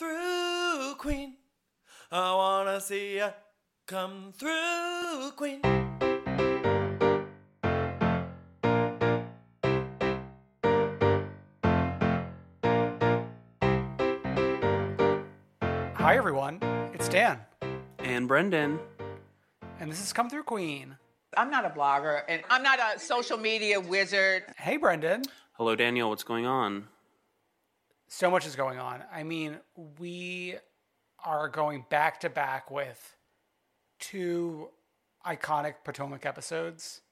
through, Queen. I wanna see ya. Come through, Queen. Hi, everyone. It's Dan, And Brendan. and this is Come Through Queen. I'm not a blogger and I'm not a social media wizard. Hey, Brendan. Hello, Daniel. What's going on? So much is going on. I mean, we are going back to back with two iconic Potomac episodes.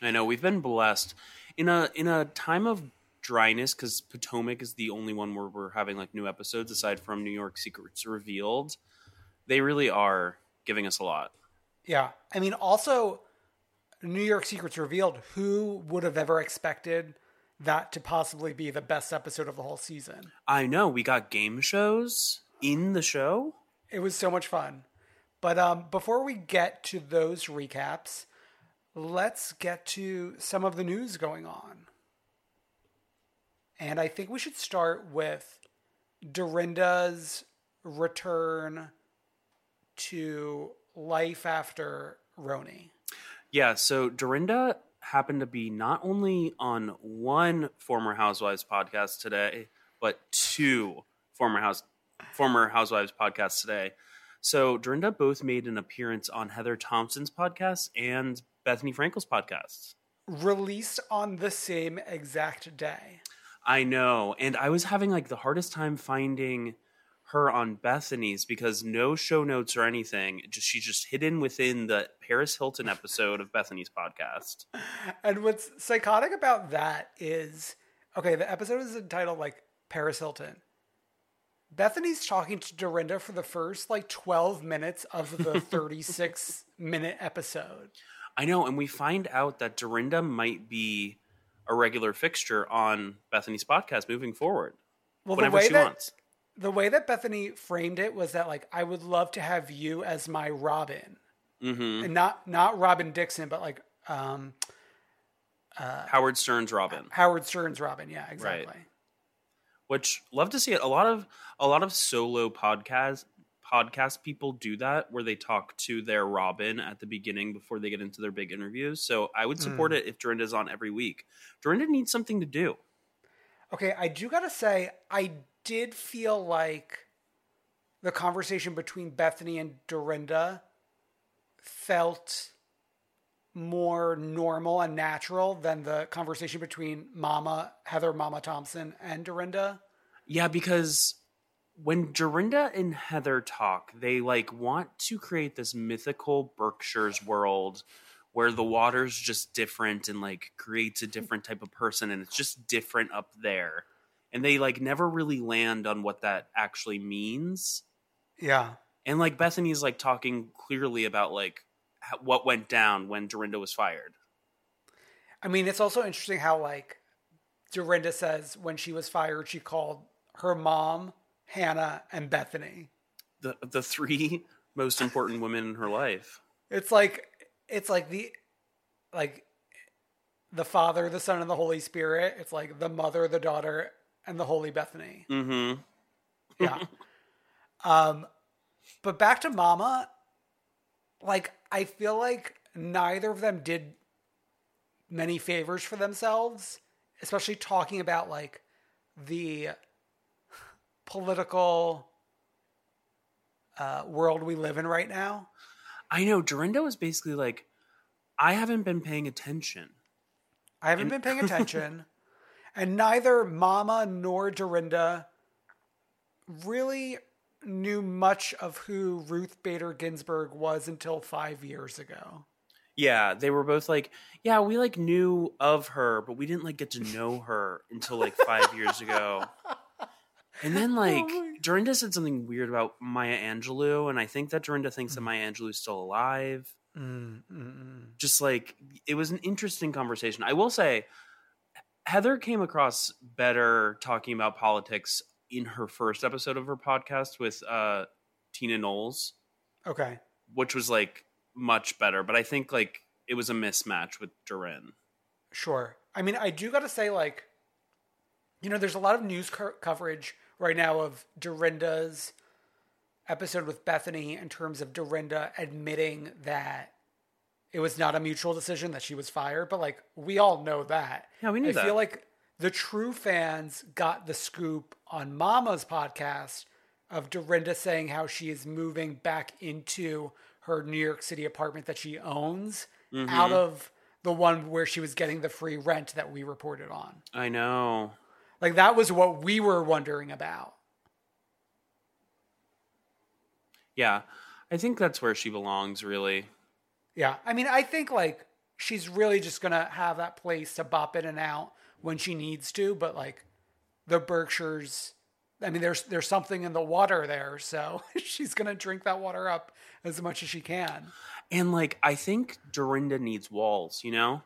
I know we've been blessed in a in a time of dryness because Potomac is the only one where we're having like new episodes aside from New York Secrets Revealed. They really are giving us a lot. Yeah. I mean, also, New York Secrets Revealed. Who would have ever expected that to possibly be the best episode of the whole season? I know we got game shows in the show. It was so much fun. But um, before we get to those recaps, let's get to some of the news going on. And I think we should start with Dorinda's return to life after RHONY. Yeah, so Dorinda happened to be not only on one former Housewives podcast today, but two former house former Housewives podcasts today. So Dorinda both made an appearance on Heather Thomson's podcast and Bethenny Frankel's podcast. Released on the same exact day. I know, and I was having like the hardest time finding her on Bethenny's because no show notes or anything. Just she's just hidden within the Paris Hilton episode of Bethenny's podcast. And what's psychotic about that is okay, the episode is entitled like Paris Hilton. Bethenny's talking to Dorinda for the first like 12 minutes of the 36 minute episode. I know, and we find out that Dorinda might be a regular fixture on Bethenny's podcast moving forward. Well, whenever she that, wants. The way that Bethenny framed it was that like I would love to have you as my Robin. hmm And not not Robin Dixon, but like um uh, Howard Stern's Robin. Howard Stern's Robin. Yeah, exactly. which love to see it. A lot of a lot of solo podcast podcast people do that where they talk to their Robin at the beginning before they get into their big interviews. So I would support Mm. it if Dorinda's on every week. Dorinda needs something to do. Okay, I do gotta say, I did feel like the conversation between Bethenny and Dorinda felt more normal and natural than the conversation between Mama Heather Mama Thomson and Dorinda. Yeah, because when Dorinda and Heather talk, they like want to create this mythical Berkshire's world where the water's just different and like creates a different type of person and it's just different up there. And they like never really land on what that actually means. Yeah. And like Bethenny's like talking clearly about like what went down when Dorinda was fired. I mean, it's also interesting how like Dorinda says when she was fired, she called her mom, Hannah, and Bethenny. The the three most important women in her life. It's like it's like the like the Father, the Son, and the Holy Spirit. It's like the Mother, the Daughter, and the Holy Bethenny. Mm-hmm. Yeah. um, but back to Mama, like I feel like neither of them did many favors for themselves, especially talking about like the political uh, world we live in right now. I know Dorinda was basically like, I haven't been paying attention. I haven't been paying attention, and neither Mama nor Dorinda really knew much of who Ruth Bader Ginsburg was until five years ago. Yeah, they were both like, yeah, we like knew of her, but we didn't like get to know her until like five years ago. And then like Dorinda said something weird about Maya Angelou, and I think that Dorinda thinks that Maya Angelou is still alive. Mm, mm, mm. Just like it was an interesting conversation. I will say, Heather came across better talking about politics in her first episode of her podcast with uh, Tina Knowles, Okay. which was like much better. But I think like it was a mismatch with Durin. Sure. I mean, I do got to say, like, you know, there's a lot of news co- coverage right now of Dorinda's episode with Bethany in terms of Dorinda admitting that it was not a mutual decision that she was fired. But, like, we all know that. Yeah, we knew I that. feel like the true fans got the scoop on Mama's podcast of Dorinda saying how she is moving back into her New York City apartment that she owns Mhm. out of the one where she was getting the free rent that we reported on. I know. Like that was what we were wondering about. Yeah, I think that's where she belongs. Really. Yeah. I mean, I think like she's really just going to have that place to bop in and out when she needs to, but like the Berkshires I mean there's there's something in the water there, so she's going to drink that water up as much as she can. And like I think Dorinda needs walls, you know?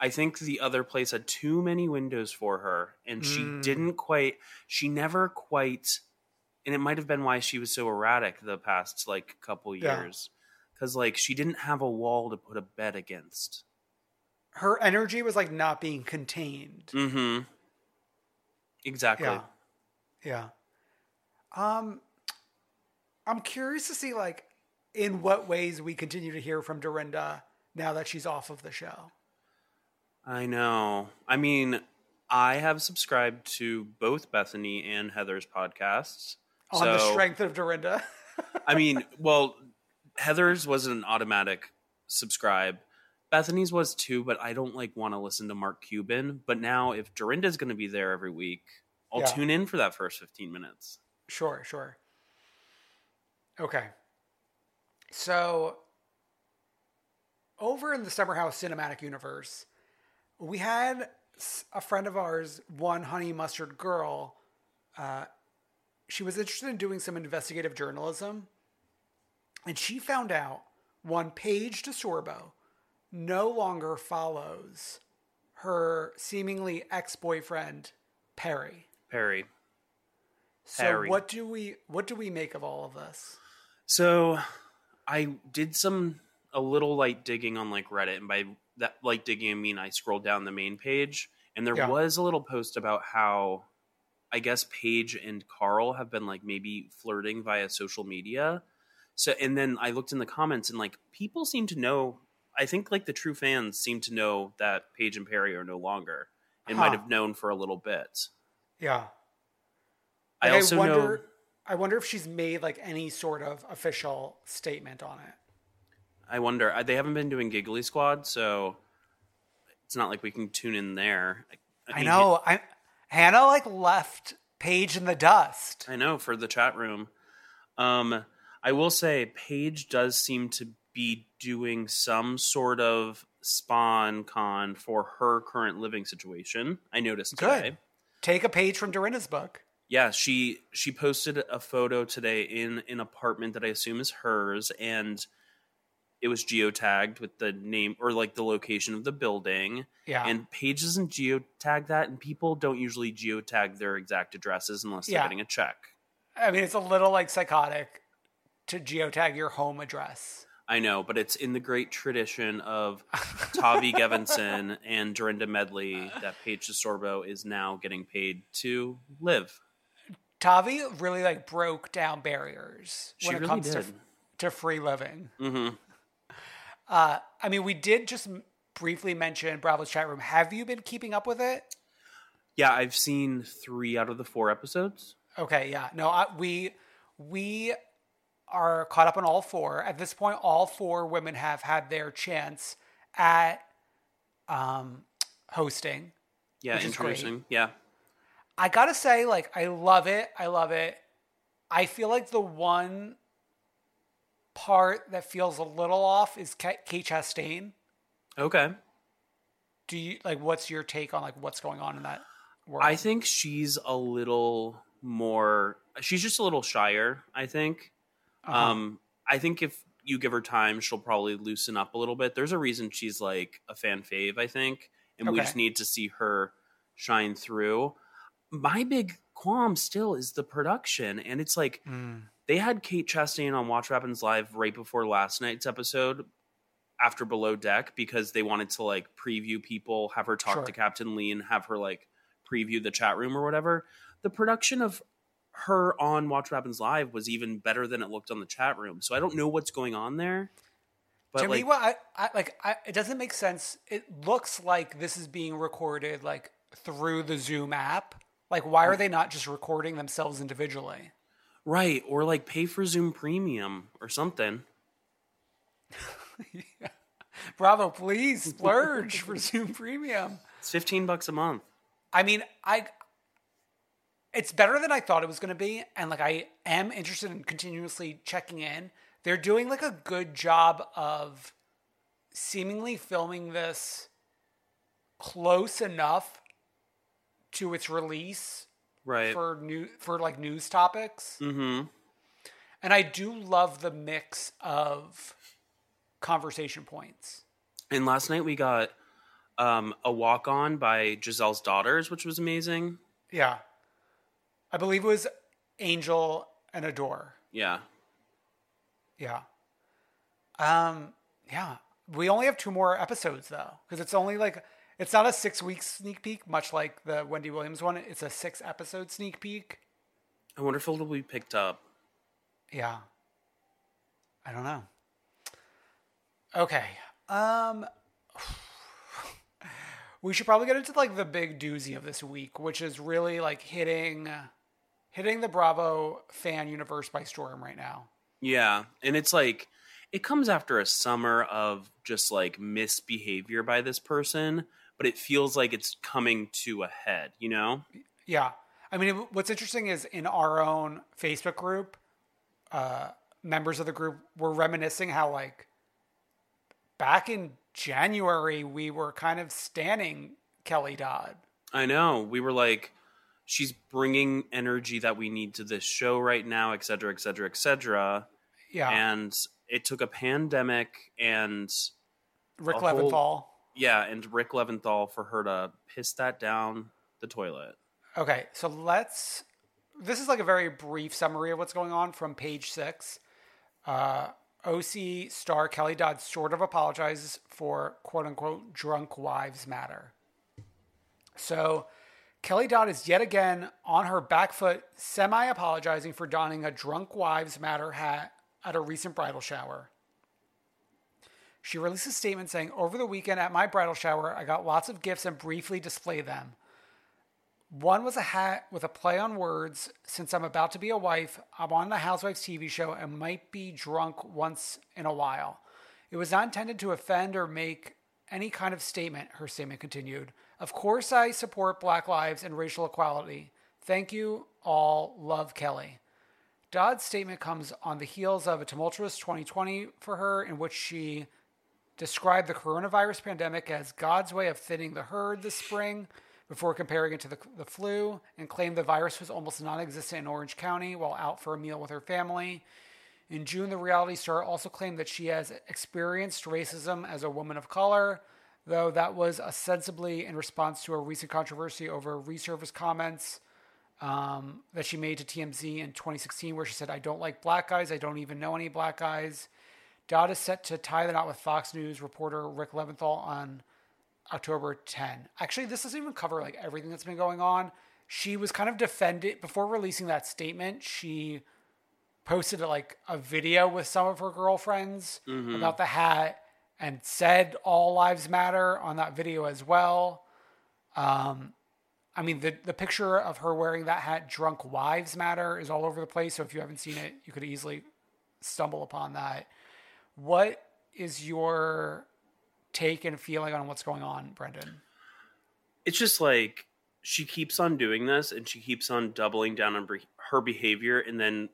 I think the other place had too many windows for her and she Mm. didn't quite she never quite and it might have been why she was so erratic the past like couple Yeah. Cuz like she didn't have a wall to put a bed against. Her energy was like not being contained. Mm-hmm. Exactly. Yeah. Yeah. Um I'm curious to see like in what ways we continue to hear from Dorinda now that she's off of the show. I know. I mean, I have subscribed to both Bethenny and Heather's podcasts. On the strength of Dorinda. I mean, well, Heather's was an automatic subscribe. Bethenny's was too, but I don't like want to listen to Mark Cuban. But now, if Dorinda's going to be there every week, I'll Yeah. tune in for that first fifteen minutes. Sure, sure. Okay. So, over in the Summer House cinematic universe, we had a friend of ours, one Honey Mustard Girl. Uh, she was interested in doing some investigative journalism, and she found out one Paige DeSorbo no longer follows her seemingly ex-boyfriend Perry. Perry. So Perry. what do we what do we make of all of this? So I did some a little light digging on like Reddit, and by that light digging I mean I scrolled down the main page, and there Yeah. was a little post about how I guess Paige and Carl have been like maybe flirting via social media. So and then I looked in the comments and like people seem to know. I think like the true fans seem to know that Paige and Perry are no longer, and might have known for a little bit. Yeah. I Like, also wonder know. I wonder if she's made like any sort of official statement on it. I wonder. They haven't been doing Giggly Squad, so it's not like we can tune in there. I mean, know. I Hannah like left Paige in the dust. I know for the chat room. Um, I will say Paige does seem to be doing some sort of sponcon for her current living situation. I noticed today. Good. Take a page from Dorinda's book. Yeah, she she posted a photo today in an apartment that I assume is hers, and it was geotagged with the name or like the location of the building. Yeah. And Paige doesn't geotag that, and people don't usually geotag their exact addresses unless they're Yeah. getting a check. I mean, it's a little like psychotic to geotag your home address. I know, but it's in the great tradition of Tavi Gevinson and Dorinda Medley that Paige DeSorbo is now getting paid to live. Tavi really like broke down barriers She when it really comes did. to to free living. Mm-hmm. Uh, I mean, we did just briefly mention Bravo's chat room. Have you been keeping up with it? Yeah, I've seen three out of the four episodes. Okay, yeah. No, I, we we are caught up on all four. At this point, all four women have had their chance at um, hosting. Yeah, which is great. introducing. Yeah. I gotta say, like, I love it. I love it. I feel like the one part that feels a little off is Ka- Kate Chastain. Okay. Do you like? What's your take on like what's going on in that world? I think she's a little more. She's just a little shyer. I think. Uh-huh. Um, I think if you give her time, she'll probably loosen up a little bit. There's a reason she's like a fan fave. I think, and we just need to see her shine through. My big qualm still is the production, and it's like Mm. they had Kate Chastain on Watch Happens Live right before last night's episode after Below Deck because they wanted to like preview people, have her talk Sure. to Captain Lee and have her like preview the chat room or whatever. The production of her on Watch What Happens Live was even better than it looked on the chat room. So I don't know what's going on there. But to like me, what I, I like, I, it doesn't make sense. It looks like this is being recorded like through the Zoom app. Like, why are they not just recording themselves individually? right or like pay for Zoom Premium or something. yeah. Bravo, please splurge for Zoom Premium. It's 15 bucks a month. I mean, I it's better than I thought it was going to be, and like I am interested in continuously checking in. They're doing like a good job of seemingly filming this close enough to its release Right. for new for like news topics. mm-hmm. And I do love the mix of conversation points. And last night we got um, a walk on by Gizelle's daughters, which was amazing. Yeah. I believe it was Angel and Adore. Yeah. Yeah. Um yeah. We only have two more episodes though because it's only like it's not a 6 week sneak peek much like the Wendy Williams one. It's a 6 episode sneak peek. I wonder if it'll be picked up. Yeah. I don't know. Okay. Um we should probably get into like the big doozy of this week, which is really like hitting hitting the Bravo fan universe by storm right now. Yeah. And it's like, it comes after a summer of just like misbehavior by this person, but it feels like it's coming to a head, you know? Yeah. I mean, what's interesting is in our own Facebook group, uh, members of the group were reminiscing how, like, back in January, we were kind of standing Kelly Dodd. I know. We were like, she's bringing energy that we need to this show right now, et cetera, et cetera, et cetera. Yeah. And it took a pandemic and Rick a whole- Leventhal. yeah, and Rick Leventhal for her to piss that down the toilet. Okay, so let's. This is like a very brief summary of what's going on from page six. Uh, OC star Kelly Dodd sort of apologizes for quote unquote drunk wives matter. So Kelly Dodd is yet again on her back foot, semi apologizing for donning a drunk wives matter hat at a recent bridal shower. She released a statement saying, Over the weekend at my bridal shower, I got lots of gifts and briefly displayed them. One was a hat with a play on words. Since I'm about to be a wife, I'm on the Housewives TV show and might be drunk once in a while. It was not intended to offend or make any kind of statement, her statement continued. Of course, I support Black lives and racial equality. Thank you all. Love Kelly. Dodd's statement comes on the heels of a tumultuous 2020 for her, in which she described the coronavirus pandemic as God's way of thinning the herd this spring before comparing it to the, the flu and claimed the virus was almost non existent in Orange County while out for a meal with her family. In June, the reality star also claimed that she has experienced racism as a woman of color, though that was ostensibly in response to a recent controversy over resurfaced comments um, that she made to TMZ in 2016, where she said, I don't like black guys. I don't even know any black guys. Dodd is set to tie the knot with Fox News reporter Rick Leventhal on October 10. Actually, this doesn't even cover like everything that's been going on. She was kind of defended before releasing that statement. She posted like a video with some of her girlfriends Mhm. about the hat and said all lives matter on that video as well. Um, I mean, the the picture of her wearing that hat, "Drunk Wives Matter," is all over the place. So if you haven't seen it, you could easily stumble upon that. What is your take and feeling on what's going on, Brendan? it's just like she keeps on doing this and she keeps on doubling down on her behavior and then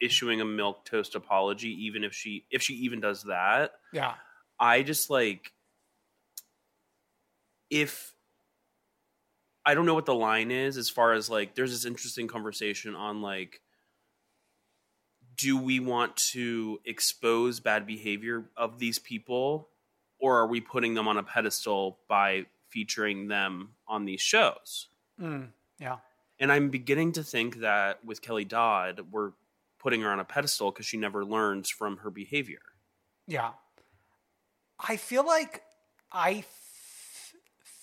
issuing a milk toast apology even if she if she even does that Yeah. I just like if i don't know what the line is as far as like there's this interesting conversation on like do we want to expose bad behavior of these people or are we putting them on a pedestal by featuring them on these shows Mm, yeah. and i'm beginning to think that with kelly dodd we're putting her on a pedestal because she never learns from her behavior Yeah. I feel like I th-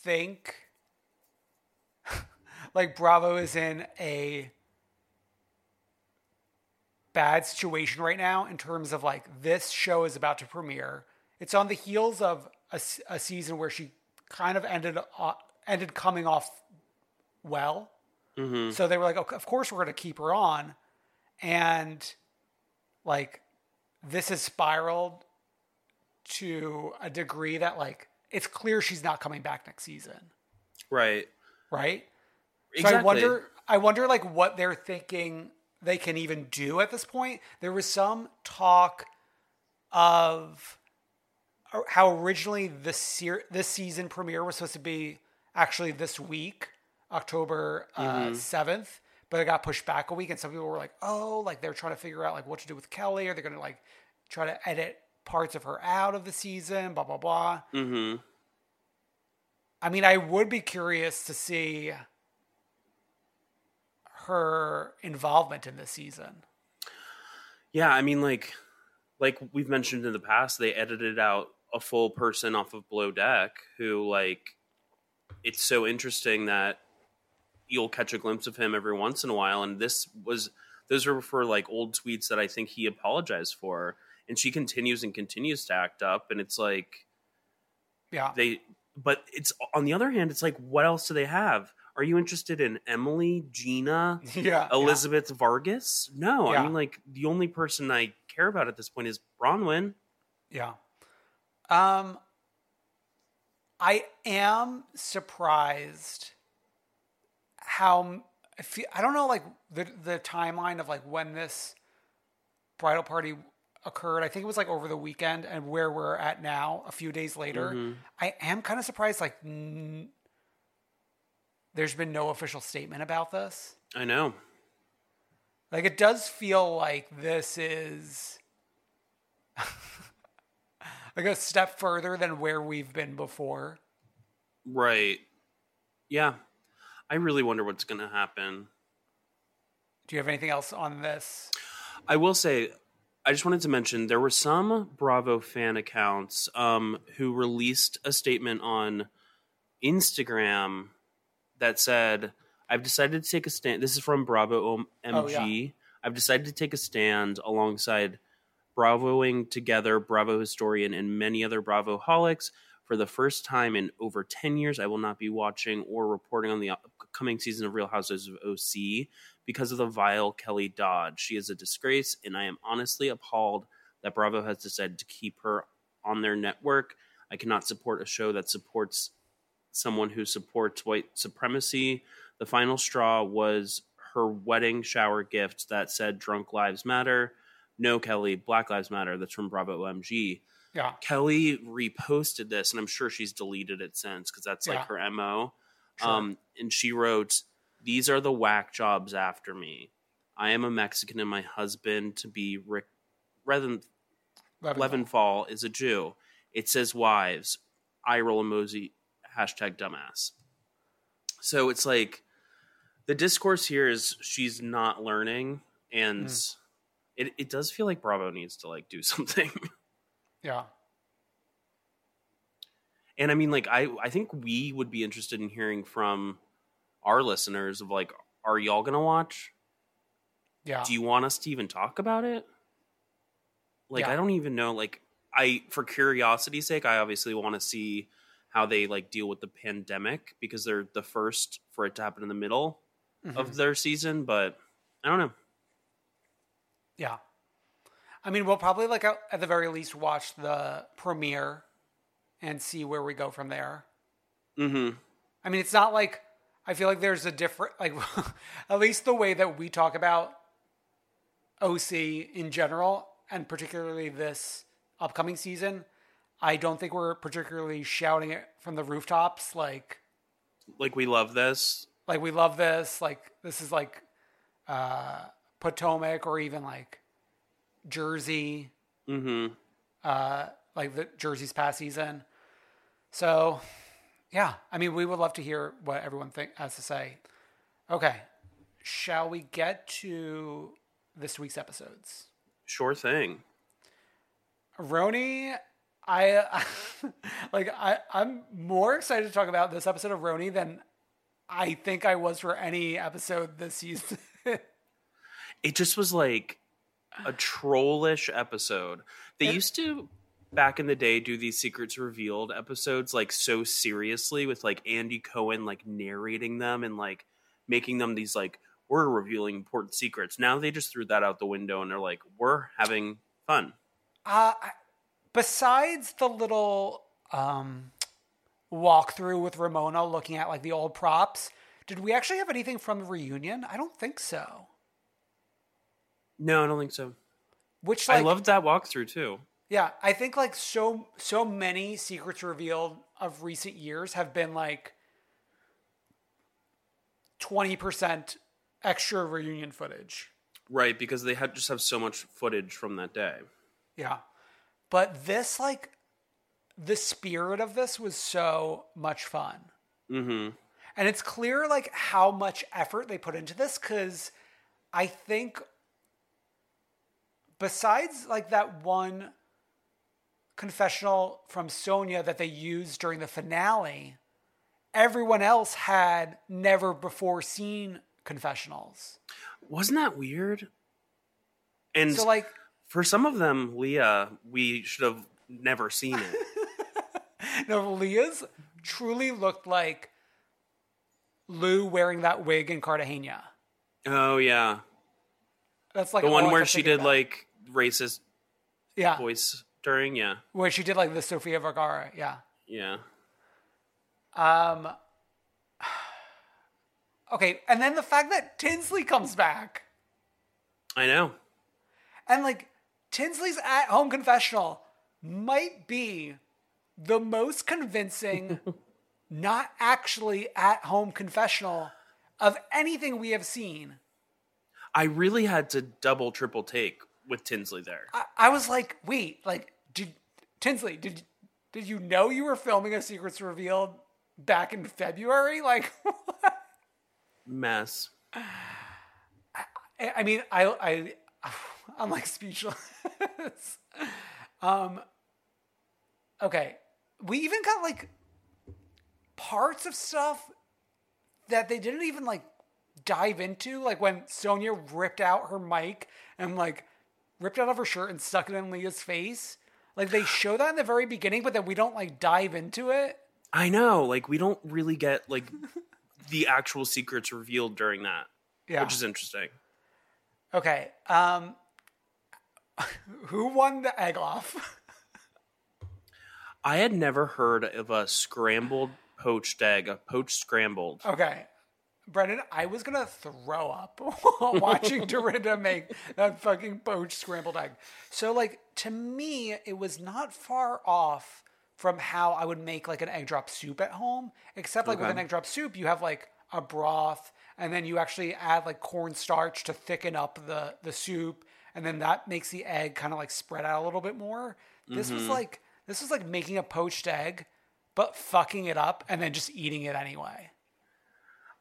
think like Bravo is in a bad situation right now in terms of like this show is about to premiere. It's on the heels of a season where she kind of ended uh, ended coming off well. mm-hmm. So they were like, okay, of course we're going to keep her on. And like, this has spiraled to a degree that like, it's clear she's not coming back next season. right Right. So I wonder, I wonder like what they're thinking they can even do at this point. There was some talk of how originally this this season premiere was supposed to be actually this week, October uh, Mhm. 7th, but it got pushed back a week. And some people were like, oh, like they're trying to figure out like what to do with Kelly. or they're going to like try to edit parts of her out of the season? Blah, blah, blah. mm-hmm. I mean, I would be curious to see her involvement in this season. Yeah, I mean, like, like we've mentioned in the past, they edited out a full person off of Below Deck who, like, it's so interesting that you'll catch a glimpse of him every once in a while. And this was, those were for like old tweets that I think he apologized for. And she continues and continues to act up. And it's like, Yeah. they, but it's on the other hand, it's like, what else do they have? Are you interested in Emily, Gina, Yeah, Elizabeth Vargas? No, Yeah. I mean like the only person I care about at this point is Braunwyn. Yeah. Um I am surprised how I feel I don't know like the the timeline of like when this bridal party occurred. I think it was like over the weekend and where we're at now a few days later. Mhm. I am kind of surprised like n- there's been no official statement about this. I know. Like it does feel like this is like a step further than where we've been before. Right. Yeah. I really wonder what's going to happen. Do you have anything else on this? I will say, I just wanted to mention there were some Bravo fan accounts um, who released a statement on Instagram that said, I've decided to take a stand. This is from Bravo O- Oh, MG. yeah. I've decided to take a stand alongside Bravoing Together, Bravo Historian, and many other Bravo holics. For the first time in over 10 years, I will not be watching or reporting on the upcoming season of Real Housewives of OC because of the vile Kelly Dodd. She is a disgrace, and I am honestly appalled that Bravo has decided to keep her on their network. I cannot support a show that supports someone who supports white supremacy. The final straw was her wedding shower gift that said Drunk Lives Matter. No, Kelly, Black Lives Matter. That's from Bravo OMG. Yeah. Kelly reposted this, and I'm sure she's deleted it since because that's like her MO. Sure. Um, and she wrote, These are the whack jobs after me. I am a Mexican, and my husband to be Rick Rethen, Leventhal. Leventhal is a Jew. It says wives. I roll emoji, hashtag dumbass. So it's like the discourse here is she's not learning, and hmm. it, it does feel like Bravo needs to like do something. Yeah. And I mean, like, I I think we would be interested in hearing from our listeners of like, are y'all gonna watch? Yeah. Do you want us to even talk about it? Like, Yeah. I don't even know. Like, I for curiosity's sake, I obviously want to see how they like deal with the pandemic because they're the first for it to happen in the middle Mm-hmm. of their season. But I don't know. Yeah. I mean, we'll probably like at at the very least watch the premiere and see where we go from there. Mm-hmm. I mean, it's not like I feel like there's a different like at least the way that we talk about OC in general and particularly this upcoming season, I don't think we're particularly shouting it from the rooftops like Like, we love this. like we love this, like this is like uh Potomac or even like Jersey Mm-hmm. uh, like the Jersey's past season. So, yeah, I mean, we would love to hear what everyone think has to say. Okay, shall we get to this week's episodes? Sure thing. RHONY, I like. I I'm more excited to talk about this episode of RHONY than I think I was for any episode this season. it just was like a trollish episode. They used to back in the day do these secrets revealed episodes like so seriously with like Andy Cohen like narrating them and like making them these like we're revealing important secrets. Now they just threw that out the window and they're like we're having fun. Uh, besides the little um, walkthrough with Ramona looking at like the old props, did we actually have anything from the reunion? I don't think so. No, I don't think so. Which I loved that walkthrough too. Yeah, I think like so so many secrets revealed of recent years have been like twenty percent extra reunion footage. Right, because they had just have so much footage from that day. Yeah. But this like the spirit of this was so much fun. Mm-hmm. And it's clear like how much effort they put into this cuz I think besides like that one confessional from Sonja that they used during the finale, everyone else had never before seen confessionals. Wasn't that weird? And So like for some of them, Leah, we should have never seen it. no Leah's truly looked like Lou wearing that wig in Cartagena. oh yeah, That's like the one where she did about. like racist yeah, voice during. Yeah, where she did like the Sofia Vergara. Yeah. yeah. Um. Okay, and then the fact that Tinsley comes back I know. and like Tinsley's at home confessional might be the most convincing, not actually at home confessional of anything we have seen. I really had to double, triple take with Tinsley there. I, I was like, wait, like, did Tinsley, did did you know you were filming a Secrets Revealed back in February? Like, Mess. I I mean, I I I'm like speechless. um okay. We even got like parts of stuff that they didn't even like dive into, like when Sonja ripped out her mic and like ripped out of her shirt and stuck it in Leah's face. Like they show that in the very beginning, but then we don't like dive into it. I know. Like we don't really get like the actual secrets revealed during that, Yeah. which is interesting. Okay. Um who won the egg off? I had never heard of a scrambled poached egg, a poached scrambled. Okay. Brendan, I was gonna throw up watching Dorinda make that fucking poached scrambled egg. So, like, to me, it was not far off from how I would make like an egg drop soup at home. Except, like, with an egg drop soup, you have like a broth, and then you actually add like cornstarch to thicken up the the soup, and then that makes the egg kind of like spread out a little bit more. This was Mhm. like this was like making a poached egg, but fucking it up and then just eating it anyway.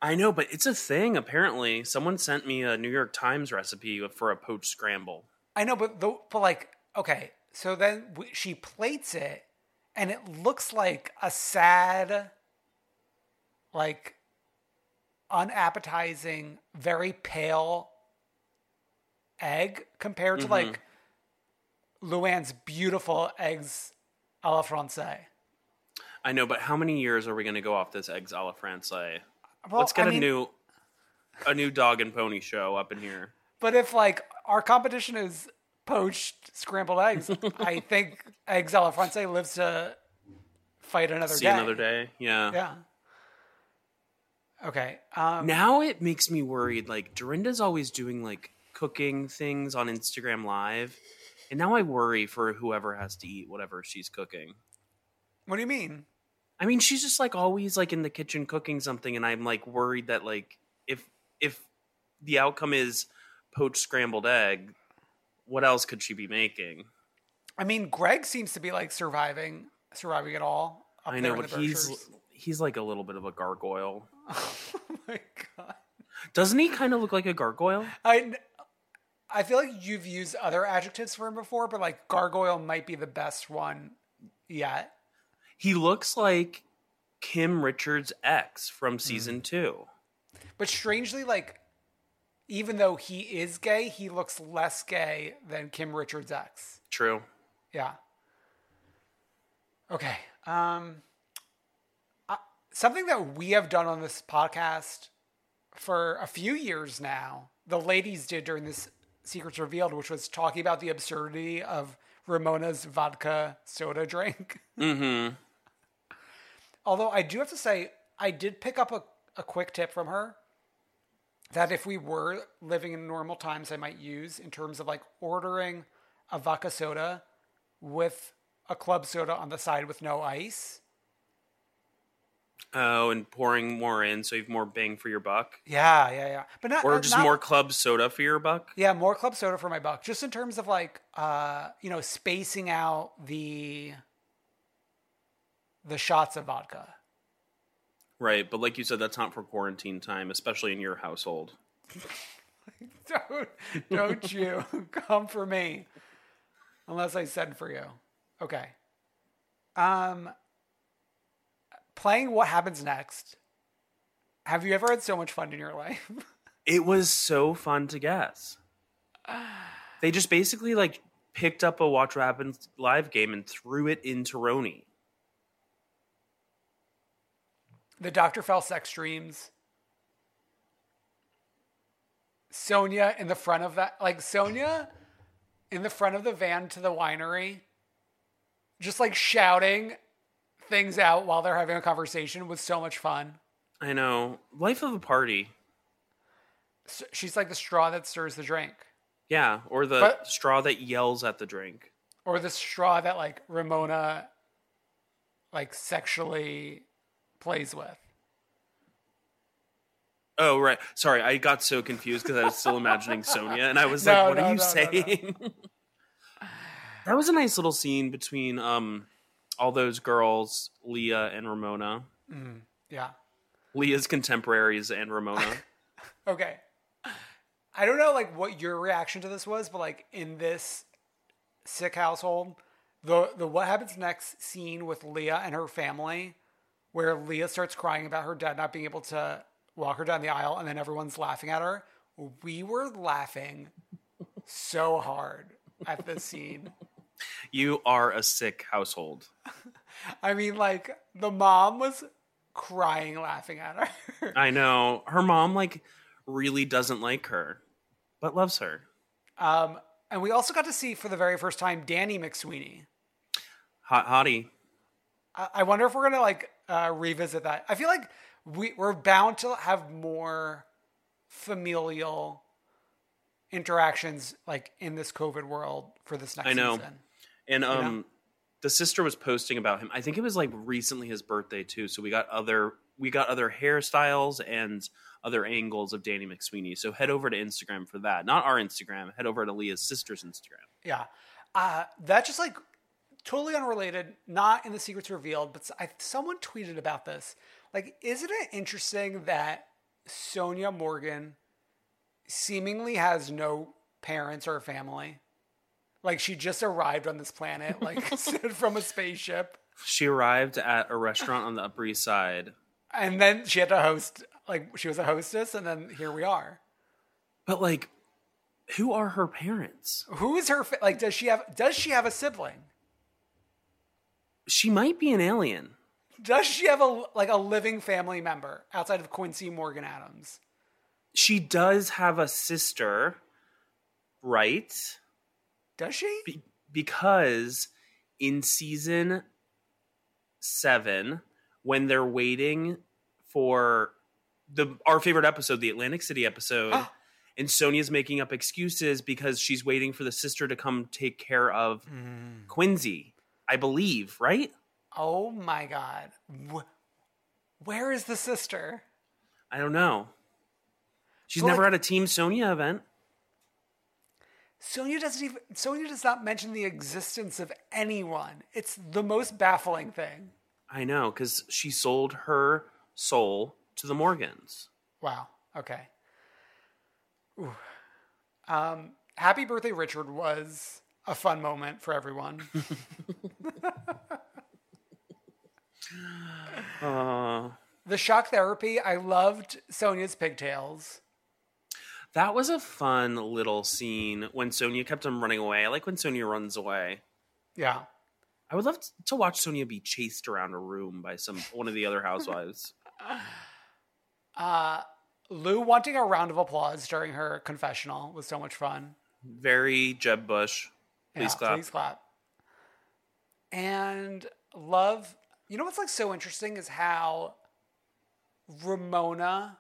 I know, but it's a thing. Apparently, someone sent me a New York Times recipe for a poached scramble. I know, but the, but like okay, so then w- she plates it, and it looks like a sad, like unappetizing, very pale egg compared to Mhm. like Luann's beautiful eggs a la francais. I know, but how many years are we going to go off this eggs a la francais? Well, Let's get I a mean- new a new dog and pony show up in here. But if like our competition is poached scrambled eggs, I think eggs a la francais lives to fight another See day. another day. Yeah. Yeah. Okay. Um, now it makes me worried. Like Dorinda's always doing like cooking things on Instagram Live, and now I worry for whoever has to eat whatever she's cooking. What do you mean? I mean, she's just like always like in the kitchen cooking something, and I'm like worried that like if if the outcome is poached scrambled egg, what else could she be making? I mean, Greg seems to be like surviving, surviving it all. Up I know, but the he's Berkshires. he's like a little bit of a gargoyle. Oh my god. Doesn't he kind of look like a gargoyle? I, I feel like you've used other adjectives for him before, but like gargoyle might be the best one yet. He looks like Kim Richards' ex from season mm. two. But strangely, like, even though he is gay, he looks less gay than Kim Richards' ex. True. Yeah. Okay. Um, uh, something that we have done on this podcast for a few years now, the ladies did during this Secrets Revealed, which was talking about the absurdity of Ramona's vodka soda drink. Mm-hmm. Although I do have to say, I did pick up a, a quick tip from her that if we were living in normal times, I might use in terms of like ordering a vodka soda with a club soda on the side with no ice. Oh, and pouring more in so you have more bang for your buck, Yeah, yeah, yeah. But not or uh, just not- more club soda for your buck. Yeah, more club soda for my buck. Just in terms of like, uh, you know, spacing out the the shots of vodka. Right, but like you said, that's not for quarantine time, especially in your household. don't don't you come for me unless I said for you. Okay. Um playing what happens next. Have you ever had so much fun in your life? It was so fun to guess. They just basically like picked up a Watch What Happens live game and threw it into RHONY. The Dr. Fell sex dreams. Sonja in the front of that like Sonja in the front of the van to the winery just like shouting things out while they're having a conversation was so much fun. I know. Life of a party. S- She's like the straw that stirs the drink. Yeah, or the But- straw that yells at the drink. or the straw that like Ramona like sexually plays with. Oh, right. Sorry, I got so confused because I was still imagining Sonja, and I was No, like, "What no, are you no, saying?" that was a nice little scene between um all those girls, Leah and Ramona. Mm, yeah. Leah's contemporaries and Ramona. Okay. I don't know like what your reaction to this was, but like in this sick household, the the what happens next scene with Leah and her family, where Leah starts crying about her dad not being able to walk her down the aisle, and then everyone's laughing at her. We were laughing so hard at this scene. you are a sick household. I mean, like the mom was crying laughing at her. I know. Her mom like really doesn't like her, but loves her. Um, and we also got to see for the very first time Danny McSweeney. Hot hottie. I, I wonder if we're gonna like uh, revisit that. I feel like we we're bound to have more familial interactions like in this COVID world for this next I know. season. And know? um, the sister was posting about him. I think it was like recently his birthday too. So we got other we got other hairstyles and other angles of Danny McSweeney. So head over to Instagram for that. Not our Instagram. Head over to Leah's sister's Instagram. Yeah. Uh, that just like totally unrelated, not in the secrets revealed, but I, someone tweeted about this. Like, isn't it interesting that Sonja Morgan seemingly has no parents or family? Like, she just arrived on this planet, like, from a spaceship. She arrived at a restaurant on the Upper East Side. And then she had to host, like, she was a hostess, and then here we are. But like, who are her parents? Who is her, fa- like, does she have, does she have a sibling? She might be an alien. Does she have a, like, a living family member outside of Quincy Morgan Adams? She does have a sister, right? Does she? Be- because in season seven, when they're waiting for the our favorite episode, the Atlantic City episode, and Sonja's making up excuses because she's waiting for the sister to come take care of mm. Quincy, I believe, right? Oh my god. Wh- Where is the sister? I don't know. She's So, never like- had a Team Sonja event. Sonja doesn't even Sonja does not mention the existence of anyone. It's the most baffling thing. I know, because she sold her soul to the Morgans. Wow. Okay. Ooh. Um, Happy Birthday Richard was a fun moment for everyone. Uh, the shock therapy, I loved Sonja's pigtails. that was a fun little scene when Sonja kept him running away. I like when Sonja runs away. Yeah. I would love to watch Sonja be chased around a room by some one of the other housewives. Uh, Lou wanting a round of applause during her confessional was so much fun. Very Jeb Bush. Please Yeah, clap. Please clap. And love, you know what's like so interesting is how Ramona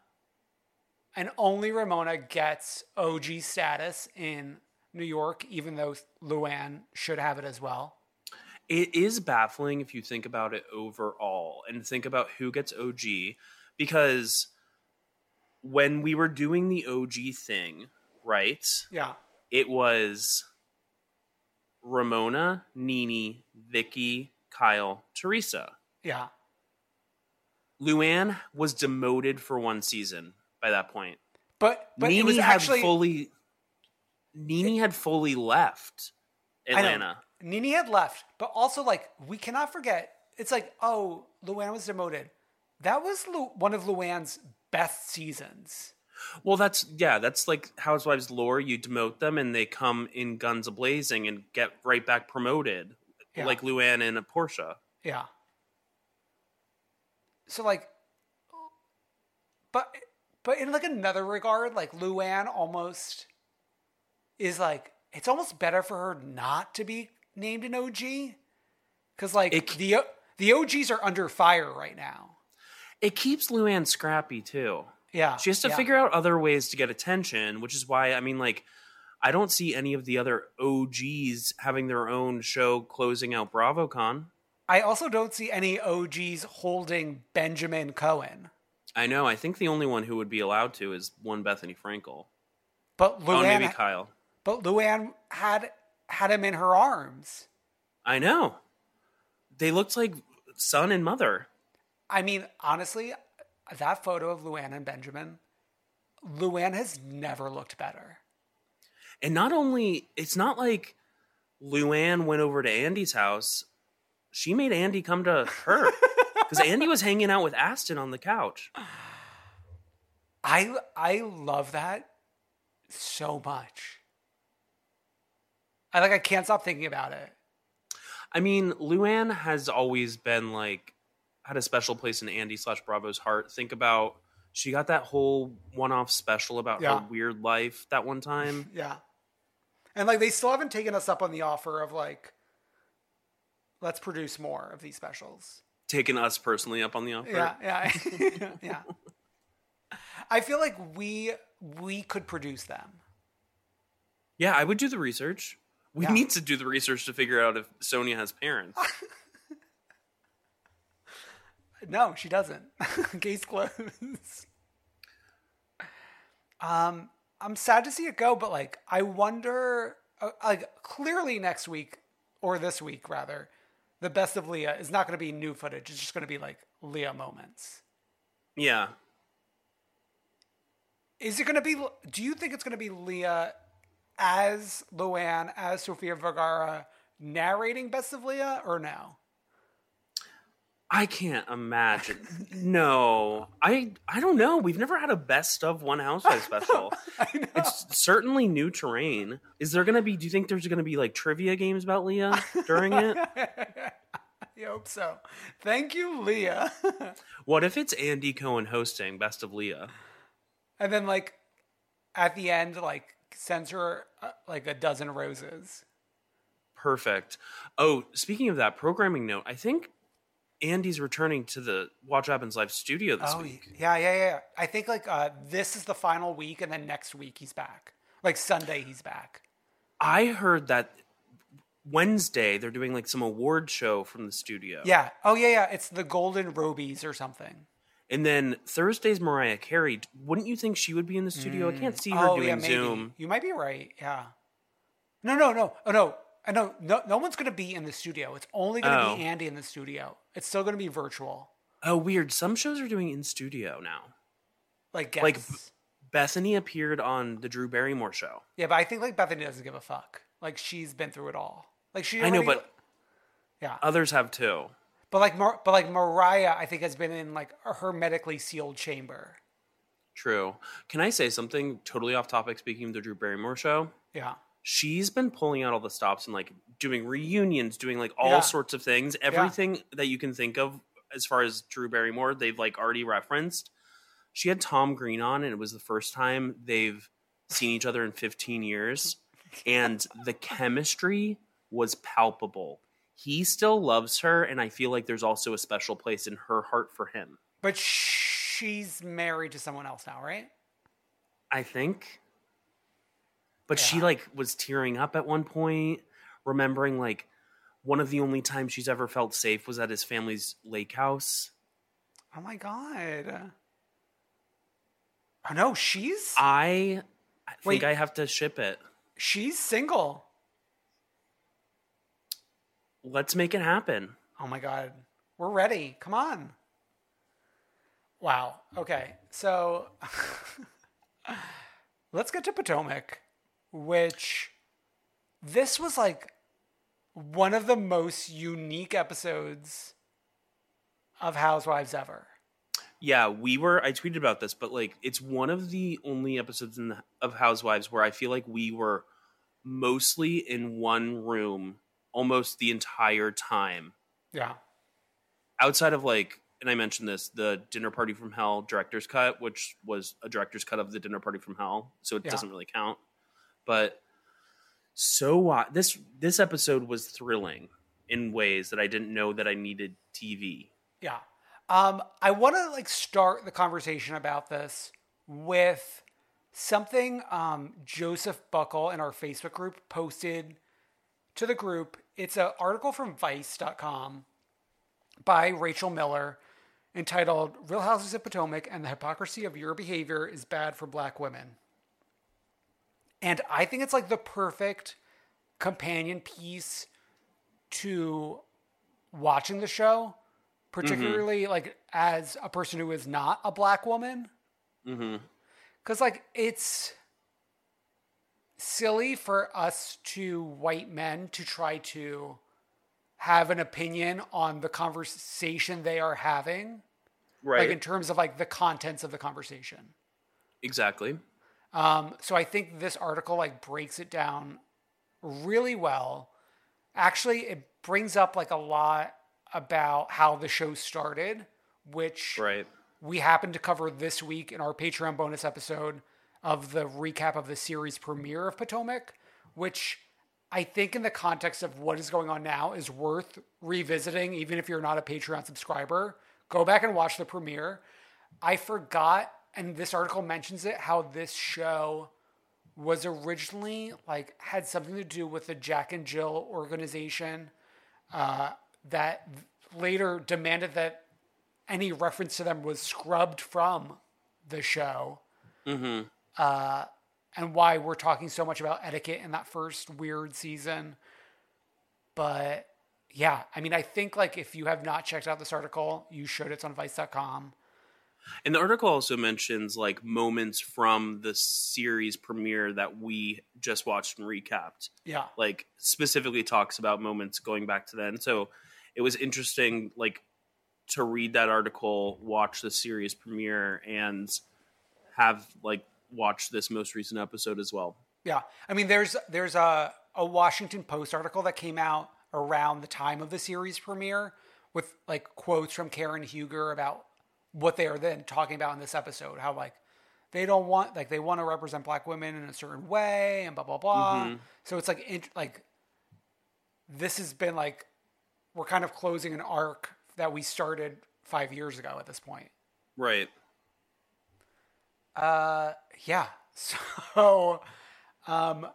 and only Ramona gets OG status in New York, even though Luann should have it as well. It is baffling if you think about it overall and think about who gets OG because when we were doing the OG thing, right? Yeah. It was Ramona, NeNe, Vicki, Kyle, Teresa. Yeah. Luann was demoted for one season by that point. But but NeNe it was had actually fully NeNe had fully left Atlanta. NeNe had left, but also like we cannot forget. It's like oh, Luann was demoted. That was Lu- one of Luann's best seasons. Well, that's yeah, that's like Housewives lore. You demote them, and they come in guns a blazing and get right back promoted, Yeah. like Luann and Porsha. Yeah. So like, but but in like another regard, like Luann almost is like it's almost better for her not to be named an OG because like the the OGs are under fire right now. It keeps Luann scrappy too. Yeah, she has to yeah. figure out other ways to get attention, which is why I mean, like, I don't see any of the other OGs having their own show closing out BravoCon. I also don't see any OGs holding Benjamin Cohen, I know. I think the only one who would be allowed to is one Bethenny Frankel. but oh, maybe Kyle. But Luann had had him in her arms. I know. They looked like son and mother. I mean, honestly, that photo of Luann and Benjamin, Luann has never looked better. And not only, it's not like Luann went over to Andy's house. She made Andy come to her because Andy was hanging out with Aston on the couch. I I love that so much. I like I can't stop thinking about it. I mean, Luann has always been like had a special place in Andy slash Bravo's heart. Think about she got that whole one off special about Yeah. her weird life that one time. Yeah. And like they still haven't taken us up on the offer of like let's produce more of these specials. taken us personally up on the offer. Yeah, yeah, yeah. I feel like we we could produce them. Yeah, I would do the research. We Yeah. need to do the research to figure out if Sonja has parents. No, she doesn't. Case closed. Um, I'm sad to see it go, but like, I wonder. Uh, like, clearly next week or this week rather, the best of Leah is not going to be new footage. It's just going to be like Leah moments. yeah. Is it going to be? Do you think it's going to be Leah as Luann as Sofia Vergara narrating Best of Leah or no? I can't imagine. no, I I don't know. We've never had a best of one housewife special. It's certainly new terrain. Is there going to be? Do you think there's going to be like trivia games about Leah during it? I hope so. Thank you, Leah. what if it's Andy Cohen hosting Best of Leah? and then like at the end, like sends her uh, like a dozen roses. Perfect. Oh, speaking of that programming note, I think Andy's returning to the Watch Happens Live studio this oh, week. yeah, yeah, yeah. I think like uh, this is the final week, and then next week he's back. Like Sunday, he's back. I heard that Wednesday they're doing like some award show from the studio. Yeah. Oh, yeah, yeah. It's the Golden Robies or something. And then Thursday's Mariah Carey. Wouldn't you think she would be in the studio? I can't see her oh, doing yeah. Zoom. You might be right. Yeah. No, no, no. Oh, no. I know. No, no one's going to be in the studio. It's only going to Oh. be Andy in the studio. It's still going to be virtual. Oh, weird. Some shows are doing in studio now. Like Like. Bethenny appeared on the Drew Barrymore show. Yeah, but I think like Bethenny doesn't give a fuck. Like she's been through it all. Like she. I know, but yeah. others have too. But like, Mar- but like Mariah, I think has been in like a hermetically sealed chamber. True. Can I say something totally off topic? Speaking of the Drew Barrymore show, Yeah. She's been pulling out all the stops and like doing reunions, doing like all Yeah. sorts of things. Everything that you can think of as far as Drew Barrymore, they've like already referenced. She had Tom Green on, and it was the first time they've seen each other in 15 years, and the chemistry was palpable. He still loves her, and I feel like there's also a special place in her heart for him. But she's married to someone else now, right? I think. But she like was tearing up at one point, remembering like one of the only times she's ever felt safe was at his family's lake house. Oh my god. Oh no, she's I I think Wait. I have to ship it. she's single. Let's make it happen. Oh my god. We're ready. Come on. Wow. Okay. So let's get to Potomac, which this was like one of the most unique episodes of Housewives ever. Yeah, we were. I tweeted about this, but like, it's one of the only episodes in the, of Housewives where I feel like we were mostly in one room almost the entire time. Yeah. outside of like and i mentioned this the dinner party from hell director's cut which was a director's cut of the dinner party from hell so it Yeah. doesn't really count but so this this episode was thrilling in ways that i didn't know that i needed tv Yeah. Um, I want to like start the conversation about this with something um, Joseph Buckle in our Facebook group posted to the group. It's an article from Vice.com by Rachel Miller entitled Real Houses of Potomac and the Hypocrisy of Your Behavior is Bad for Black Women. And I think it's like the perfect companion piece to watching the show, particularly like as a person who is not a black woman. mm-hmm. Because, like, it's silly for us to white men to try to have an opinion on the conversation they are having, right like in terms of like the contents of the conversation. exactly Um, so I think this article like breaks it down really well. Actually, it brings up like a lot about how the show started, which right we happen to cover this week in our Patreon bonus episode of the recap of the series premiere of Potomac, which I think in the context of what is going on now is worth revisiting, even if you're not a Patreon subscriber. Go back and watch the premiere. I forgot, and this article mentions it, how this show was originally like had something to do with the Jack and Jill organization uh, that later demanded that any reference to them was scrubbed from the show. Mm-hmm. Uh, and why we're talking so much about etiquette in that first weird season. But yeah, I mean, I think like if you have not checked out this article, you should. It's on Vice.com. And the article also mentions like moments from the series premiere that we just watched and recapped. Yeah. Like specifically talks about moments going back to then. So it was interesting like to read that article, watch the series premiere and have like watched this most recent episode as well. Yeah, I mean, there's there's a a Washington Post article that came out around the time of the series premiere with like quotes from Karen Huger about what they are then talking about in this episode. How like they don't want like they want to represent black women in a certain way and blah blah blah. Mhm. So it's like int- like this has been like we're kind of closing an arc that we started five years ago at this point. Right. Uh, yeah. So, um,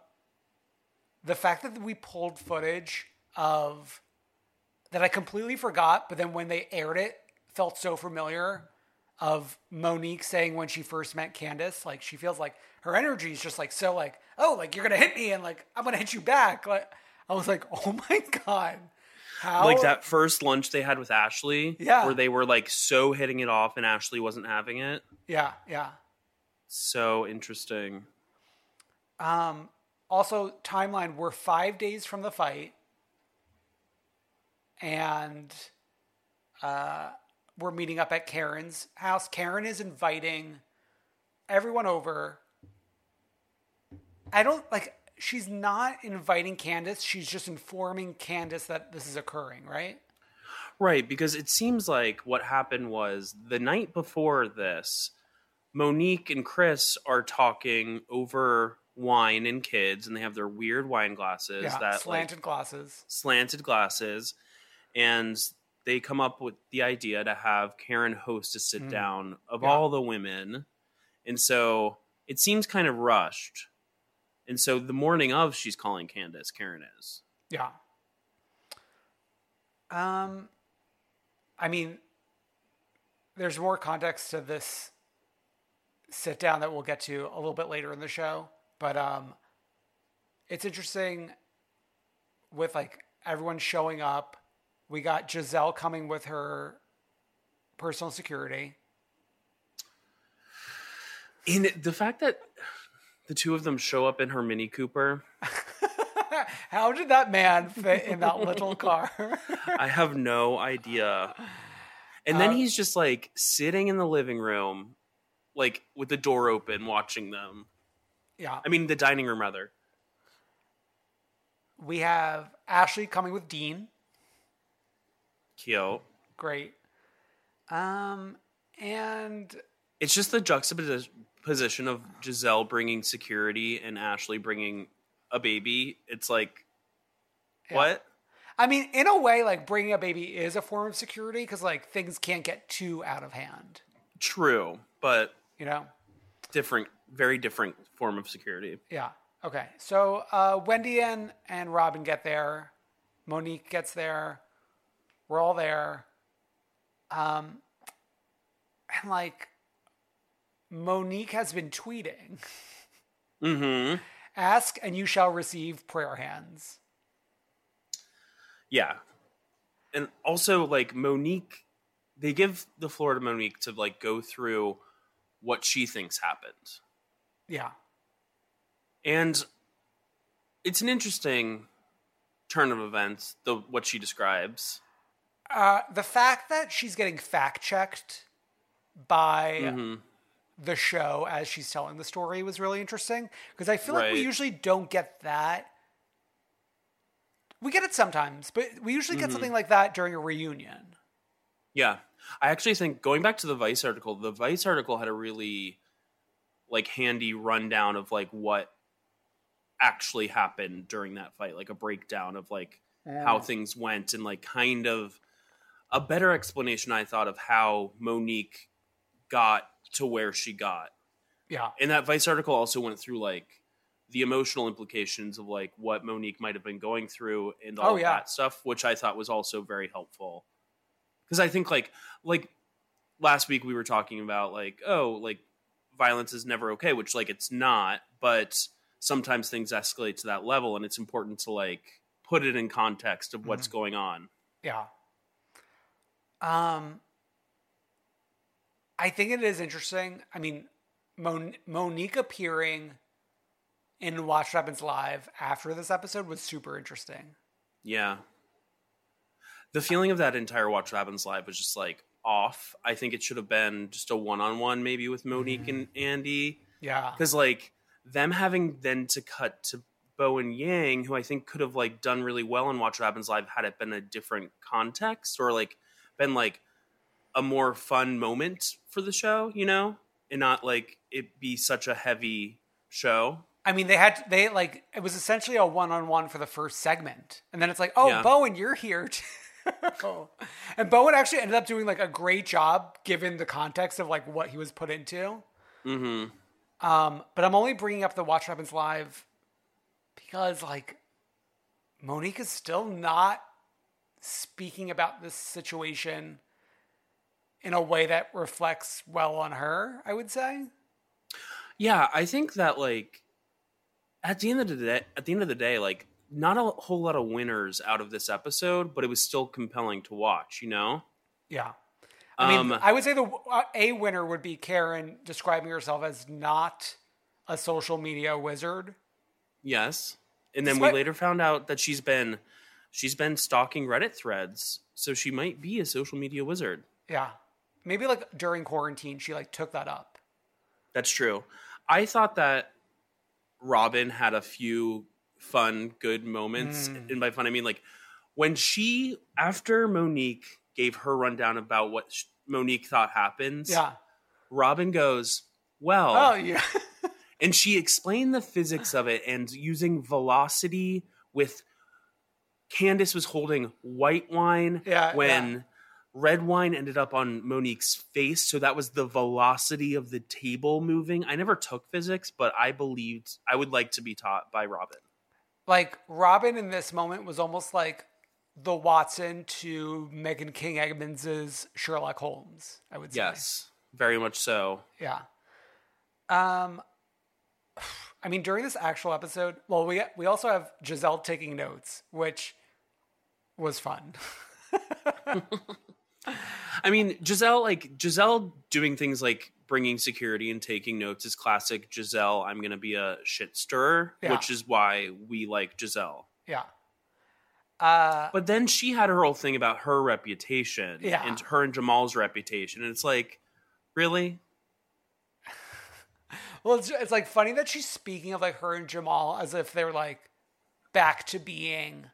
the fact that we pulled footage of that I completely forgot, but then when they aired it, felt so familiar. Of Monique saying when she first met Candiace, like she feels like her energy is just like so like oh like you're gonna hit me and like I'm gonna hit you back. Like I was like oh my god, how Like that first lunch they had with Ashley, Yeah. where they were like so hitting it off and Ashley wasn't having it. Yeah, yeah. So interesting. Um, also, timeline, we're five days from the fight. And uh, we're meeting up at Karen's house. Karen is inviting everyone over. I don't like, she's not inviting Candiace. She's just informing Candiace that this is occurring, right? Right, because it seems like what happened was the night before this, Monique and Chris are talking over wine and kids, and they have their weird wine glasses yeah, that slanted like glasses. slanted glasses, and they come up with the idea to have Karen host a sit Mm. down of Yeah. all the women, and so it seems kind of rushed. And so the morning of, she's calling Candiace. Karen is. Yeah. Um, I mean, there's more context to this sit down that we'll get to a little bit later in the show, but um, it's interesting with like everyone showing up. We got Gizelle coming with her personal security. In the fact that the two of them show up in her Mini Cooper, How did that man fit in that little car? I have no idea. And then Uh, he's just like sitting in the living room, like with the door open, watching them. yeah. I mean, the dining room rather. We have Ashley coming with Dean. Cute. Great. Um, and It's just the juxtaposition of Gizelle bringing security and Ashley bringing a baby. It's like, what? I mean, in a way, like bringing a baby is a form of security because like things can't get too out of hand. True, but You know? different, very different form of security. Yeah. Okay. So uh, Wendy and and Robyn get there. Monique gets there. We're all there. Um, and like Monique has been tweeting. Mm-hmm. Ask and you shall receive prayer hands. Yeah. And also like Monique they give the floor to Monique to like go through what she thinks happened. Yeah. And it's an interesting turn of events, the what she describes. Uh, the fact that she's getting fact checked by Mhm. the show as she's telling the story was really interesting because I feel like we usually don't get that. We get it sometimes, but we usually get Mhm. something like that during a reunion. Yeah. I actually think going back to the Vice article, the Vice article had a really like handy rundown of like what actually happened during that fight, like a breakdown of like how things went and like kind of a better explanation I thought of how Monique got to where she got. Yeah. And that Vice article also went through like the emotional implications of like what Monique might have been going through and all Oh, yeah. that stuff, which I thought was also very helpful. Because I think like like last week we were talking about like oh like violence is never okay, which like it's not, but sometimes things escalate to that level, and it's important to like put it in context of what's mm-hmm. going on. Yeah. Um, I think it is interesting. I mean, Mon- Monique appearing in Watch What Happens Live after this episode was super interesting. Yeah. The feeling of that entire Watch What Happens Live was just like off. I think it should have been just a one on one maybe with Monique and Andy. Yeah. Because like them having then to cut to Bowen Yang, who I think could have like done really well in Watch What Happens Live had it been a different context or like been like a more fun moment for the show, you know? And not like it be such a heavy show. I mean, they had they like it was essentially a one on one for the first segment, and then it's like, oh, Yeah. Bowen, you're here. too. and Bowen actually ended up doing like a great job given the context of like what he was put into. Mm-hmm. Um, but I'm only bringing up the Watch Happens Live because like Monique is still not speaking about this situation in a way that reflects well on her. I would say. Yeah, I think that like at the end of the day, at the end of the day, like not a whole lot of winners out of this episode, but it was still compelling to watch. You know? Yeah. I mean, Um, I would say the uh, a winner would be Karen describing herself as not a social media wizard. Yes. And then Despite- we later found out that she's been she's been stalking Reddit threads, so she might be a social media wizard. Yeah. Maybe like during quarantine, she like took that up. That's true. I thought that Robyn had a few fun, good moments. Mm. And by fun, I mean like when she, after Monique gave her rundown about what sh- Monique thought happens, Yeah. Robyn goes, Well, Oh yeah. and she explained the physics of it and using velocity with Candiace was holding white wine Yeah, when yeah. red wine ended up on Monique's face. So that was the velocity of the table moving. I never took physics, but I believed I would like to be taught by Robyn. like Robyn in this moment was almost like the Watson to Meghan King Edmonds's Sherlock Holmes. I would say. Yes, very much so. Yeah. Um I mean during this actual episode, well we we also have Gizelle taking notes, which was fun. I mean, Gizelle, like Gizelle doing things like bringing security and taking notes is classic Gizelle. I'm going to be a shit stirrer, Yeah. which is why we like Gizelle. yeah. Uh But then she had her whole thing about her reputation Yeah. and her and Jamal's reputation. And it's like, really? well it's, it's like funny that she's speaking of like her and Jamal as if they're like back to being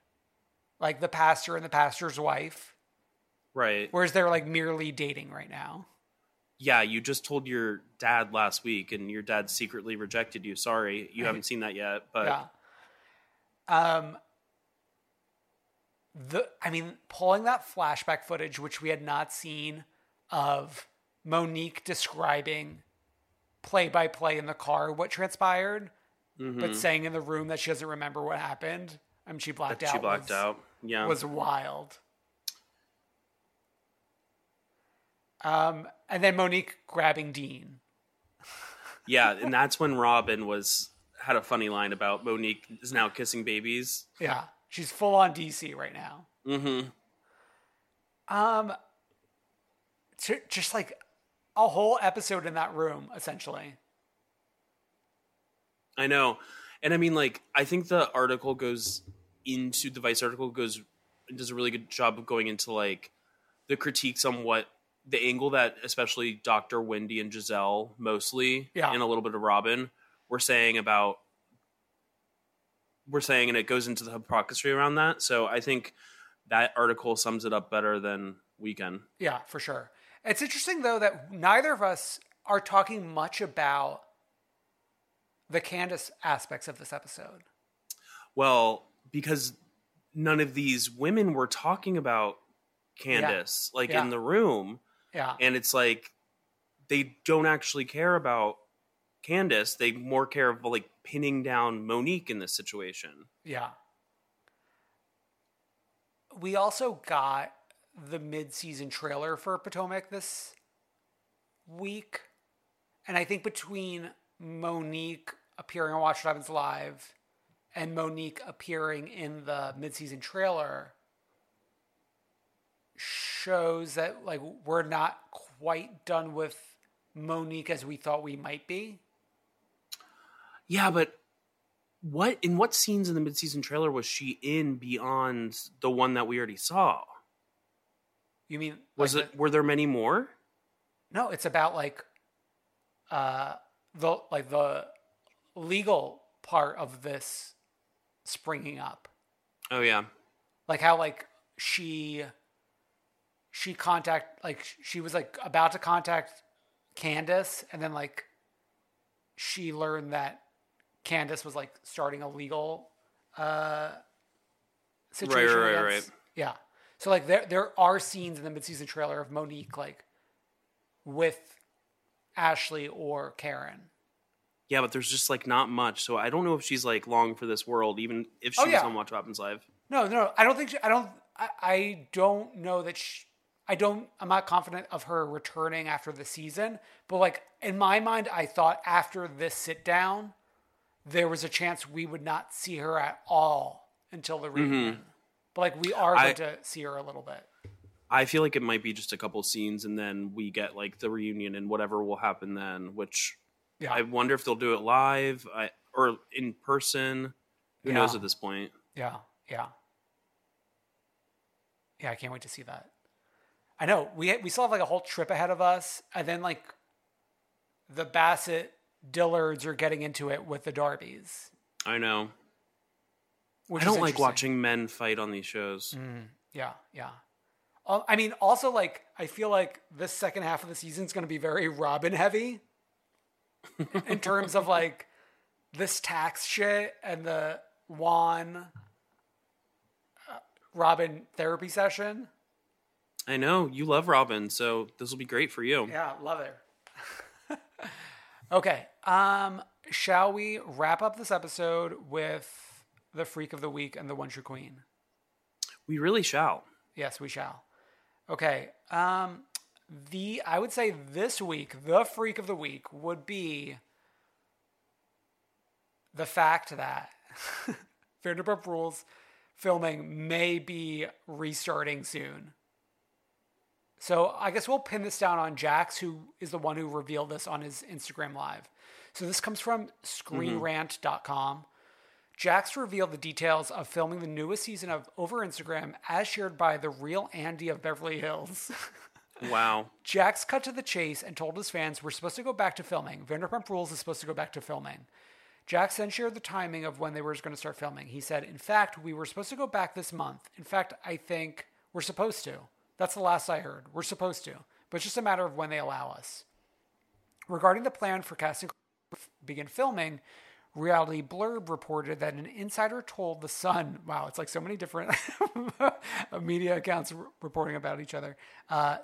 like the pastor and the pastor's wife, Right. whereas they're like merely dating right now. Yeah, you just told your dad last week and your dad secretly rejected you. Sorry, you haven't seen that yet. But yeah. Um. The I mean, pulling that flashback footage, which we had not seen, of Monique describing play by play in the car what transpired, but saying in the room that she doesn't remember what happened. I mean, she blacked that out. she blacked was, out. Yeah. Was wild. Um, and then Monique grabbing Dean. yeah, and that's when Robyn was had a funny line about Monique is now kissing babies. Yeah, she's full on DC right now. Mm-hmm. Um, ju- just like a whole episode in that room, essentially. I know. And I mean, like, I think the article goes into the Vice article goes does a really good job of going into like the critiques on what the angle that especially Dr. Wendy and Gizelle mostly Yeah. and a little bit of Robyn were saying about we're saying and it goes into the hypocrisy around that. So I think that article sums it up better than Weekend. Yeah, for sure. It's interesting though that neither of us are talking much about the Candiace aspects of this episode. Well, because none of these women were talking about Candiace, like Yeah. in the room, Yeah. and it's like they don't actually care about Candiace. They more care of like pinning down Monique in this situation. Yeah. We also got the mid-season trailer for Potomac this week, and I think between Monique appearing on Watch What Happens Live and Monique appearing in the mid-season trailer shows that like we're not quite done with Monique as we thought we might be. Yeah, but what in what scenes in the mid-season trailer was she in beyond the one that we already saw? You mean Was like it were there many more? No, it's about like uh the like the legal part of this springing up. Oh yeah. Like how like she she contact like she was like about to contact Candiace and then like she learned that Candiace was like starting a legal uh situation. right, right, against- right. Yeah. So like there there are scenes in the mid-season trailer of Monique like with Ashley or Karen. Yeah, but there's just like not much. So I don't know if she's like long for this world, even if she Oh, was yeah. on Watch What Happens Live. No, no, I don't think she, I don't I, I don't know that she, I don't I'm not confident of her returning after the season, but like in my mind I thought after this sit down there was a chance we would not see her at all until the reunion. But like we are going Mm-hmm. I- to see her a little bit. I feel like it might be just a couple scenes, and then we get like the reunion and whatever will happen then. Which Yeah. I wonder if they'll do it live I, or in person. Who Yeah. knows at this point? Yeah, yeah. Yeah, I can't wait to see that. I know we we still have like a whole trip ahead of us, and then like the Bassett Dillards are getting into it with the Darbys. I know. I don't like watching men fight on these shows. Yeah, yeah. Uh, I mean, also like I feel like this second half of the season is going to be very Robyn heavy in terms of like this tax shit and the Juan uh, Robyn therapy session. I know you love Robyn, so this will be great for you. Yeah, love it. okay, um, shall we wrap up this episode with the freak of the week and the one true queen? We really shall. Yes, we shall. Okay. Um the I would say this week, the freak of the week would be the fact that Vanderpump Rules filming may be restarting soon. So I guess we'll pin this down on Jax, who is the one who revealed this on his Instagram live. So this comes from mm-hmm. screenrant.com. Jax revealed the details of filming the newest season of Over Instagram as shared by the real Andy of Beverly Hills. Wow. Jax cut to the chase and told his fans we're supposed to go back to filming. Vanderpump Rules is supposed to go back to filming. Jax then shared the timing of when they were going to start filming. He said, In fact, we were supposed to go back this month. In fact, I think we're supposed to. That's the last I heard. We're supposed to. But it's just a matter of when they allow us. Regarding the plan for casting begin filming, Reality Blurb reported that an insider told The Sun, wow, it's like so many different media accounts reporting about each other, uh,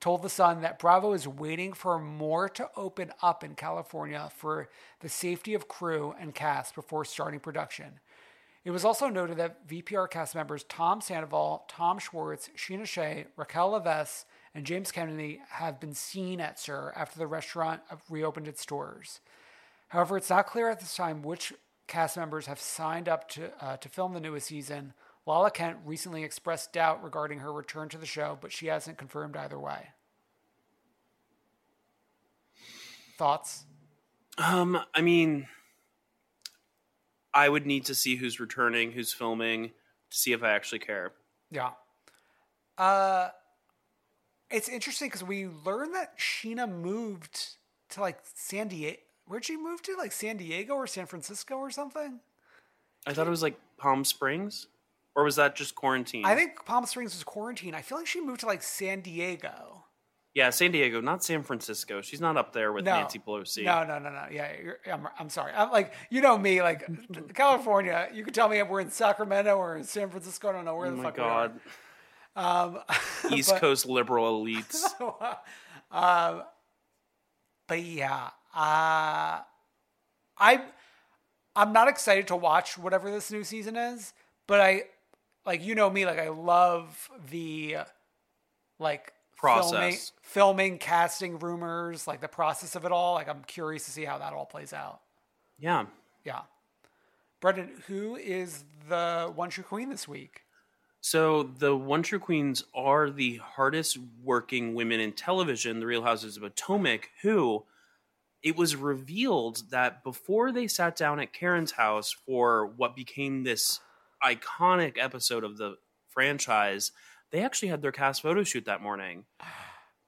told The Sun that Bravo is waiting for more to open up in California for the safety of crew and cast before starting production. It was also noted that VPR cast members Tom Sandoval, Tom Schwartz, Scheana Shay, Raquel Leviss, and James Kennedy have been seen at SUR after the restaurant reopened its doors. However, it's not clear at this time which cast members have signed up to uh, to film the newest season. Lala Kent recently expressed doubt regarding her return to the show, but she hasn't confirmed either way. Thoughts? Um, I mean, I would need to see who's returning, who's filming, to see if I actually care. Yeah. Uh, it's interesting because we learned that Scheana moved to like San Diego. Where'd she move to? Like San Diego or San Francisco or something? I thought it was like Palm Springs, or was that just quarantine? I think Palm Springs was quarantine. I feel like she moved to like San Diego. Yeah, San Diego, not San Francisco. She's not up there with No. Nancy Pelosi. No, no, no, no. Yeah, I'm, I'm sorry. I'm like, you know me, like California. You can tell me if we're in Sacramento or in San Francisco. I don't know where Oh the my fuck God. we are. Um, East but- Coast liberal elites. um, but yeah, uh, I, I'm not excited to watch whatever this new season is. But I, like, you know me, like I love the, like. Filming, Process. filming, casting rumors, like the process of it all. Like, I'm curious to see how that all plays out. Yeah. Yeah. Brendan, who is the one true queen this week? So the One True Queens are the hardest working women in television, the Real Houses of Potomac, who it was revealed that before they sat down at Karen's house for what became this iconic episode of the franchise, they actually had their cast photo shoot that morning.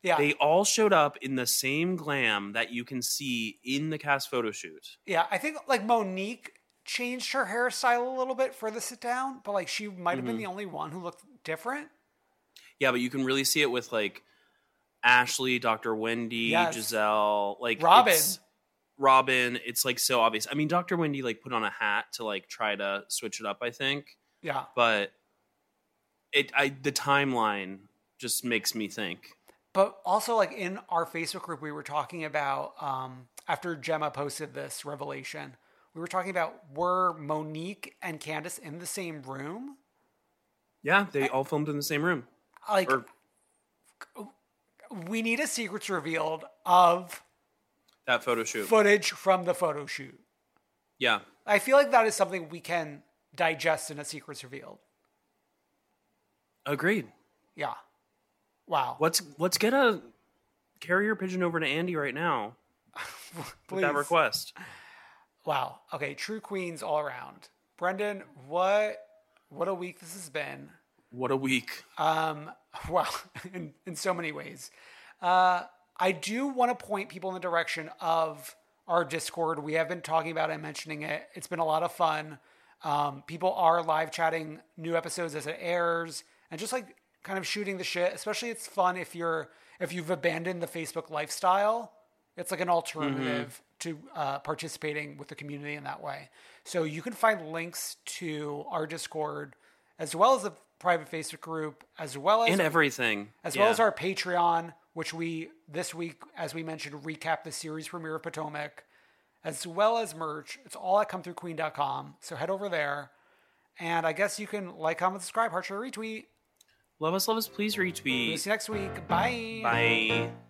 Yeah. They all showed up in the same glam that you can see in the cast photo shoot. Yeah, I think like Monique changed her hairstyle a little bit for the sit down, but like she might have been Mhm. the only one who looked different. Yeah, but you can really see it with like Ashley, Dr. Wendy, Yes. Gizelle, like Robyn. it's- Robyn, it's like so obvious. I mean, Dr. Wendy like put on a hat to like try to switch it up, I think. Yeah. But it I the timeline just makes me think. But also like in our Facebook group we were talking about um after Gemma posted this revelation, we were talking about were Monique and Candiace in the same room? Yeah, they all filmed in the same room. Like Or we need a secrets revealed of that photo shoot. footage from the photo shoot. yeah. I feel like that is something we can digest in a secrets revealed. Agreed. Yeah. Wow. Let's let's get a carrier pigeon over to Andy right now with that request. Wow. Okay, true queens all around. Brendan, what what a week this has been. What a week. Um, wow, in, in so many ways. Uh, I do want to point people in the direction of our Discord. We have been talking about it and mentioning it. It's been a lot of fun. Um, people are live chatting new episodes as it airs and just like kind of shooting the shit. Especially it's fun if you're if you've abandoned the Facebook lifestyle. It's like an alternative to uh, participating with the community in that way. So you can find links to our Discord as well as the private Facebook group, as well as And everything. as well Yeah. as our Patreon, which we this week, as we mentioned, recap the series premiere of Potomac, as well as merch. It's all at comethroughqueen.com. So head over there, and I guess you can like, comment, subscribe, heart share, retweet. Love us, love us, please We'll retweet. see you next week. Bye. Bye.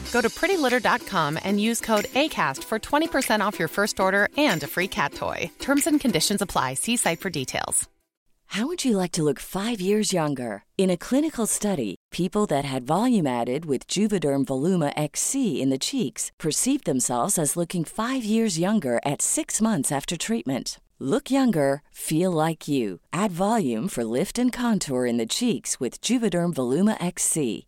Go to prettylitter.com and use code ACAST for 20% off your first order and a free cat toy. Terms and conditions apply. See site for details. How would you like to look five years younger? In a clinical study, people that had volume added with Juvederm Voluma XC in the cheeks perceived themselves as looking five years younger at six months after treatment. Look younger, feel like you. Add volume for lift and contour in the cheeks with Juvederm Voluma XC.